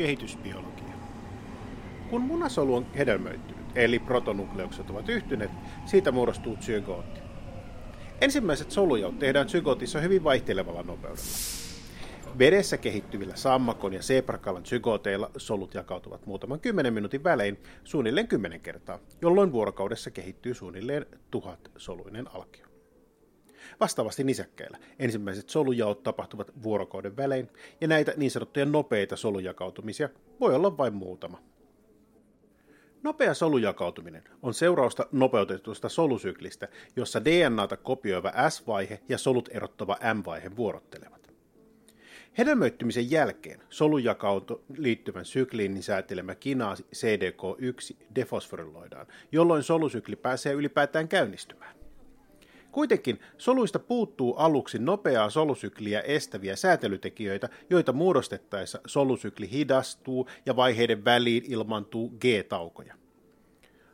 Kehitysbiologia. Kun munasolu on hedelmöittynyt, eli protonukleukset ovat yhtyneet, siitä muodostuu zygooti. Ensimmäiset solujaut tehdään zygootissa hyvin vaihtelevalla nopeudella. Vedessä kehittyvillä sammakon ja seprakalan zygoteilla solut jakautuvat muutaman kymmenen minuutin välein suunnilleen kymmenen kertaa, jolloin vuorokaudessa kehittyy suunnilleen tuhat soluinen alkio. Vastaavasti nisäkkäillä ensimmäiset solujaot tapahtuvat vuorokauden välein, ja näitä niin sanottuja nopeita solujakautumisia voi olla vain muutama. Nopea solujakautuminen on seurausta nopeutetusta solusyklistä, jossa DNAta kopioiva S-vaihe ja solut erottava M-vaihe vuorottelevat. Hedelmöittymisen jälkeen solujakautu liittyvän sykliinin säätelemä kinaasi CDK1 defosforiloidaan, jolloin solusykli pääsee ylipäätään käynnistymään. Kuitenkin soluista puuttuu aluksi nopeaa solusykliä estäviä säätelytekijöitä, joita muodostettaessa solusykli hidastuu ja vaiheiden väliin ilmantuu G-taukoja.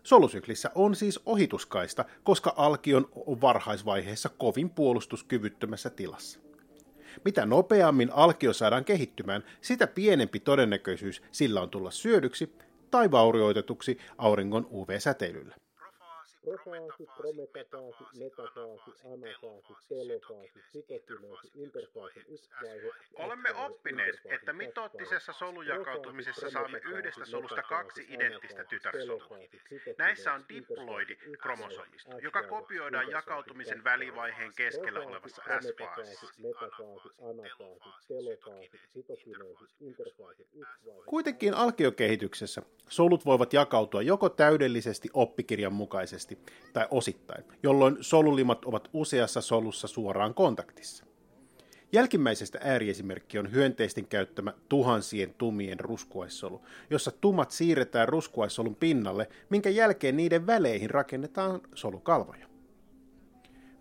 Solusyklissä on siis ohituskaista, koska alkion on varhaisvaiheessa kovin puolustuskyvyttömässä tilassa. Mitä nopeammin alkio saadaan kehittymään, sitä pienempi todennäköisyys sillä on tulla syödyksi tai vaurioitetuksi auringon UV-säteilyllä profaasi, prometafaasi, metafaasi, anafaasi, telofaasi, sitokineesi, interfaasi, yksivaihe. Olemme oppineet, että mitoottisessa solujakautumisessa saamme yhdestä solusta kaksi identtistä tytärsolua. Näissä on diploidi kromosomisto, joka kopioidaan jakautumisen välivaiheen keskellä olevassa S-faasissa. Kuitenkin alkiokehityksessä solut voivat jakautua joko täydellisesti oppikirjan mukaisesti tai osittain, jolloin solulimat ovat useassa solussa suoraan kontaktissa. Jälkimmäisestä ääriesimerkki on hyönteisten käyttämä tuhansien tumien ruskuaissolu, jossa tumat siirretään ruskuaissolun pinnalle, minkä jälkeen niiden väleihin rakennetaan solukalvoja.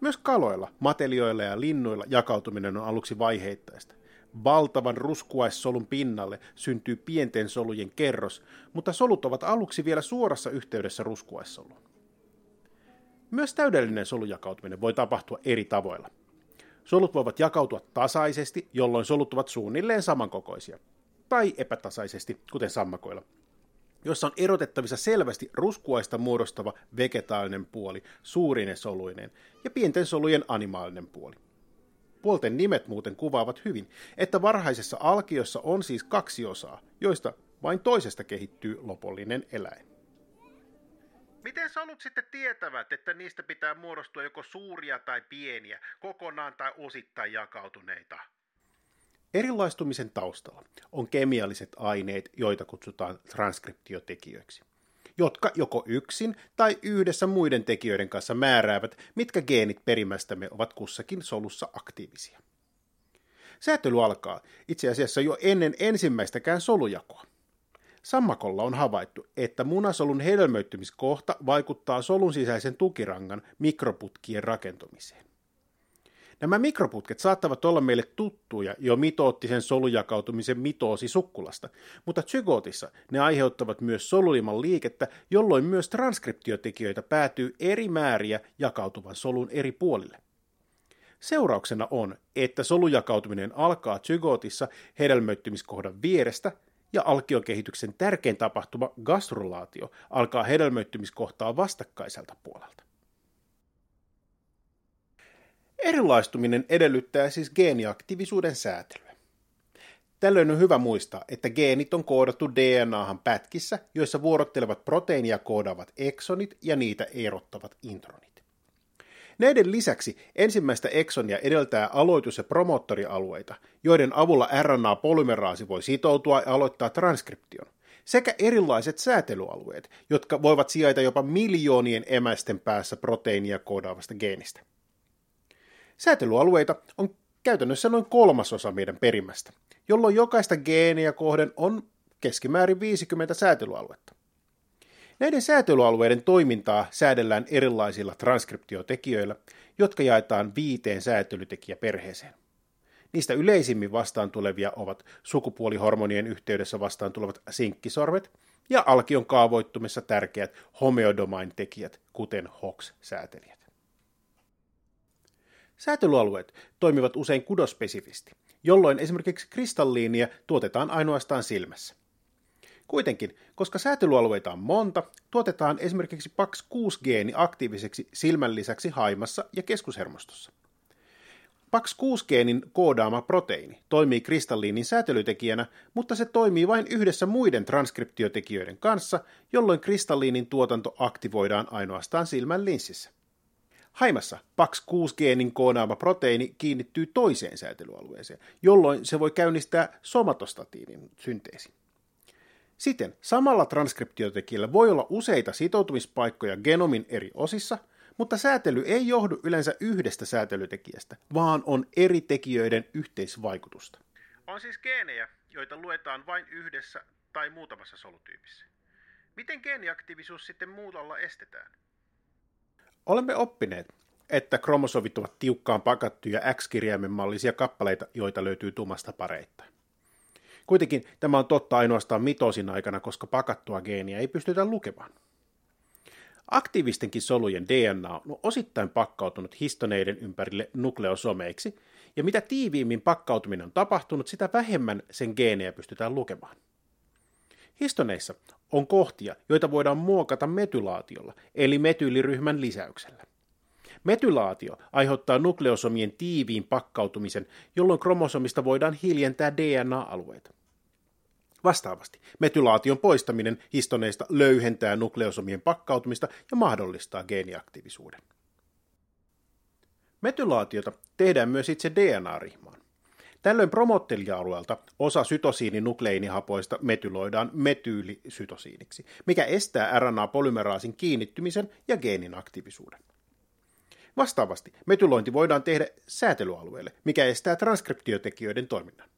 Myös kaloilla, matelioilla ja linnuilla jakautuminen on aluksi vaiheittaista. Valtavan ruskuaissolun pinnalle syntyy pienten solujen kerros, mutta solut ovat aluksi vielä suorassa yhteydessä ruskuaissoluun. Myös täydellinen solujakautuminen voi tapahtua eri tavoilla. Solut voivat jakautua tasaisesti, jolloin solut ovat suunnilleen samankokoisia, tai epätasaisesti, kuten sammakoilla, jossa on erotettavissa selvästi ruskuaista muodostava vegetaalinen puoli suurine soluineen ja pienten solujen animaalinen puoli. Puolten nimet muuten kuvaavat hyvin, että varhaisessa alkiossa on siis kaksi osaa, joista vain toisesta kehittyy lopullinen eläin. Miten solut sitten tietävät, että niistä pitää muodostua joko suuria tai pieniä, kokonaan tai osittain jakautuneita? Erilaistumisen taustalla on kemialliset aineet, joita kutsutaan transkriptiotekijöiksi, jotka joko yksin tai yhdessä muiden tekijöiden kanssa määräävät, mitkä geenit perimästämme ovat kussakin solussa aktiivisia. Säätely alkaa itse asiassa jo ennen ensimmäistäkään solujakoa. Sammakolla on havaittu, että munasolun hedelmöittymiskohta vaikuttaa solun sisäisen tukirangan mikroputkien rakentumiseen. Nämä mikroputket saattavat olla meille tuttuja jo mitoottisen solujakautumisen mitoosisukkulasta, mutta zygootissa ne aiheuttavat myös soluliman liikettä, jolloin myös transkriptiotekijöitä päätyy eri määriä jakautuvan solun eri puolille. Seurauksena on, että solujakautuminen alkaa zygootissa hedelmöittymiskohdan vierestä – ja alkiokehityksen tärkein tapahtuma, gastrulaatio, alkaa hedelmöittymiskohtaa vastakkaiselta puolelta. Erilaistuminen edellyttää siis geeniaktiivisuuden säätelyä. Tällöin on hyvä muistaa, että geenit on koodattu DNAhan pätkissä, joissa vuorottelevat proteiinia koodaavat eksonit ja niitä erottavat intronit. Näiden lisäksi ensimmäistä eksonia edeltää aloitus- ja promottorialueita, joiden avulla RNA-polymeraasi voi sitoutua ja aloittaa transkription, sekä erilaiset säätelyalueet, jotka voivat sijaita jopa miljoonien emäisten päässä proteiinia koodaavasta geenistä. Säätelyalueita on käytännössä noin kolmasosa meidän perimästä, jolloin jokaista geeniä kohden on keskimäärin 50 säätelyaluetta. Näiden säätelyalueiden toimintaa säädellään erilaisilla transkriptiotekijöillä, jotka jaetaan viiteen säätelytekijäperheeseen. Niistä yleisimmin vastaan tulevia ovat sukupuolihormonien yhteydessä vastaan tulevat sinkkisorvet ja alkion kaavoittumissa tärkeät homeodomain-tekijät, kuten HOX-säätelijät. Säätelyalueet toimivat usein kudospesifisti, jolloin esimerkiksi kristalliinia tuotetaan ainoastaan silmässä. Kuitenkin, koska säätelyalueita on monta, tuotetaan esimerkiksi PAX6-geeni aktiiviseksi silmän lisäksi haimassa ja keskushermostossa. PAX6-geenin koodaama proteiini toimii kristalliinin säätelytekijänä, mutta se toimii vain yhdessä muiden transkriptiotekijöiden kanssa, jolloin kristalliinin tuotanto aktivoidaan ainoastaan silmän linssissä. Haimassa PAX6-geenin koodaama proteiini kiinnittyy toiseen säätelyalueeseen, jolloin se voi käynnistää somatostatiinin synteesin. Siten samalla transkriptiotekijällä voi olla useita sitoutumispaikkoja genomin eri osissa, mutta säätely ei johdu yleensä yhdestä säätelytekijästä, vaan on eri tekijöiden yhteisvaikutusta. On siis geenejä, joita luetaan vain yhdessä tai muutamassa solutyypissä. Miten geeniaktiivisuus sitten muutolla estetään? Olemme oppineet, että kromosovit ovat tiukkaan pakattuja X-kirjaimen mallisia kappaleita, joita löytyy tummasta pareittain. Kuitenkin tämä on totta ainoastaan mitosin aikana, koska pakattua geeniä ei pystytä lukemaan. Aktiivistenkin solujen DNA on osittain pakkautunut histoneiden ympärille nukleosomeiksi, ja mitä tiiviimmin pakkautuminen on tapahtunut, sitä vähemmän sen geenejä pystytään lukemaan. Histoneissa on kohtia, joita voidaan muokata metylaatiolla, eli metyyliryhmän lisäyksellä. Metylaatio aiheuttaa nukleosomien tiiviin pakkautumisen, jolloin kromosomista voidaan hiljentää DNA-alueita. Vastaavasti metylaation poistaminen histoneista löyhentää nukleosomien pakkautumista ja mahdollistaa geeniaktiivisuuden. Metylaatiota tehdään myös itse DNA-rihmaan. Tällöin promottelialueelta osa sytosiininukleiinihapoista metyloidaan metyylisytosiiniksi, mikä estää RNA-polymeraasin kiinnittymisen ja geenin aktiivisuuden. Vastaavasti metylointi voidaan tehdä säätelyalueelle, mikä estää transkriptiotekijöiden toiminnan.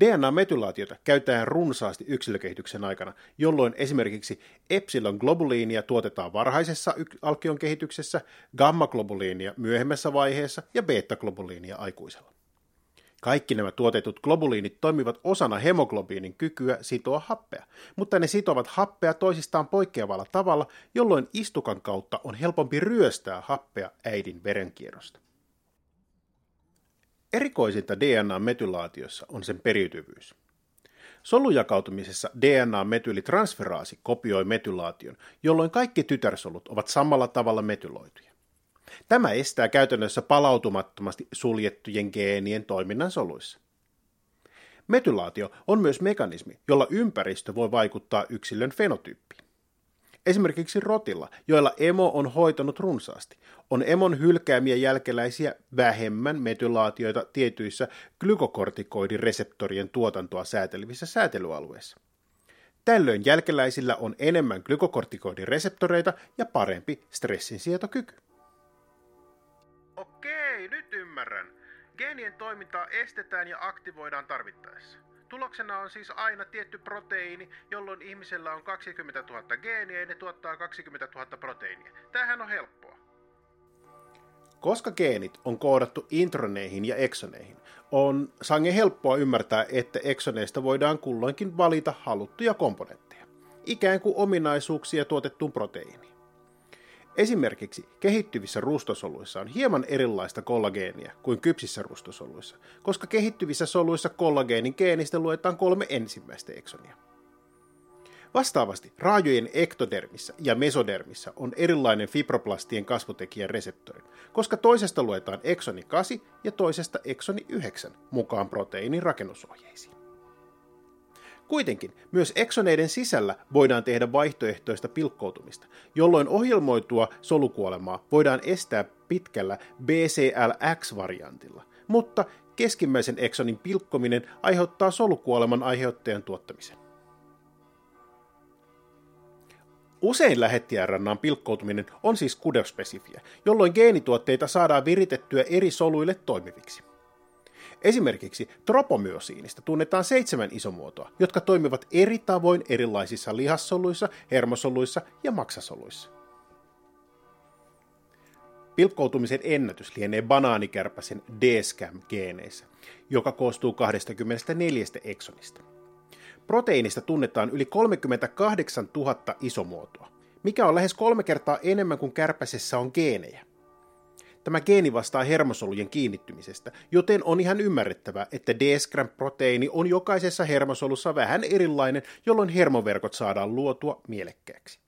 DNA-metylaatiota käytetään runsaasti yksilökehityksen aikana, jolloin esimerkiksi epsilon-globuliinia tuotetaan varhaisessa alkion kehityksessä, gamma-globuliinia myöhemmässä vaiheessa ja beta-globuliinia aikuisella. Kaikki nämä tuotetut globuliinit toimivat osana hemoglobiinin kykyä sitoa happea, mutta ne sitovat happea toisistaan poikkeavalla tavalla, jolloin istukan kautta on helpompi ryöstää happea äidin verenkierrosta. Erikoisinta DNA-metylaatiossa on sen periytyvyys. Solujakautumisessa DNA-metyylitransferaasi kopioi metylaation, jolloin kaikki tytärsolut ovat samalla tavalla metyloituja. Tämä estää käytännössä palautumattomasti suljettujen geenien toiminnan soluissa. Metylaatio on myös mekanismi, jolla ympäristö voi vaikuttaa yksilön fenotyyppiin. Esimerkiksi rotilla, joilla emo on hoitanut runsaasti, on emon hylkäämiä jälkeläisiä vähemmän metylaatioita tietyissä glykokortikoidireseptorien tuotantoa säätelevissä säätelyalueissa. Tällöin jälkeläisillä on enemmän glykokortikoidireseptoreita ja parempi stressinsietokyky. Okei, nyt ymmärrän. Geenien toimintaa estetään ja aktivoidaan tarvittaessa. Tuloksena on siis aina tietty proteiini, jolloin ihmisellä on 20 000 geeniä ja ne tuottaa 20 000 proteiinia. Tämähän on helppoa. Koska geenit on koodattu introneihin ja eksoneihin, on sangen helppoa ymmärtää, että eksoneista voidaan kulloinkin valita haluttuja komponentteja, ikään kuin ominaisuuksia tuotettuun proteiiniin. Esimerkiksi kehittyvissä rustosoluissa on hieman erilaista kollageenia kuin kypsissä rustosoluissa, koska kehittyvissä soluissa kollageenin geenistä luetaan kolme ensimmäistä eksonia. Vastaavasti raajojen ektodermissä ja mesodermissä on erilainen fibroplastien kasvutekijän reseptori, koska toisesta luetaan eksoni 8 ja toisesta eksoni 9 mukaan proteiinin rakennusohjeisiin. Kuitenkin myös eksoneiden sisällä voidaan tehdä vaihtoehtoista pilkkoutumista, jolloin ohjelmoitua solukuolemaa voidaan estää pitkällä BCLX-variantilla, mutta keskimmäisen eksonin pilkkominen aiheuttaa solukuoleman aiheuttajan tuottamisen. Usein lähettiärannaan pilkkoutuminen on siis kudospesifiä, jolloin geenituotteita saadaan viritettyä eri soluille toimiviksi. Esimerkiksi tropomyosiinista tunnetaan seitsemän isomuotoa, jotka toimivat eri tavoin erilaisissa lihassoluissa, hermosoluissa ja maksasoluissa. Pilkkoutumisen ennätys lienee banaanikärpäsen DSCAM-geeneissä, joka koostuu 24 eksonista. Proteiinista tunnetaan yli 38 000 isomuotoa, mikä on lähes kolme kertaa enemmän kuin kärpäsessä on geenejä. Tämä geeni vastaa hermosolujen kiinnittymisestä, joten on ihan ymmärrettävää, että D-scram-proteiini on jokaisessa hermosolussa vähän erilainen, jolloin hermoverkot saadaan luotua mielekkääksi.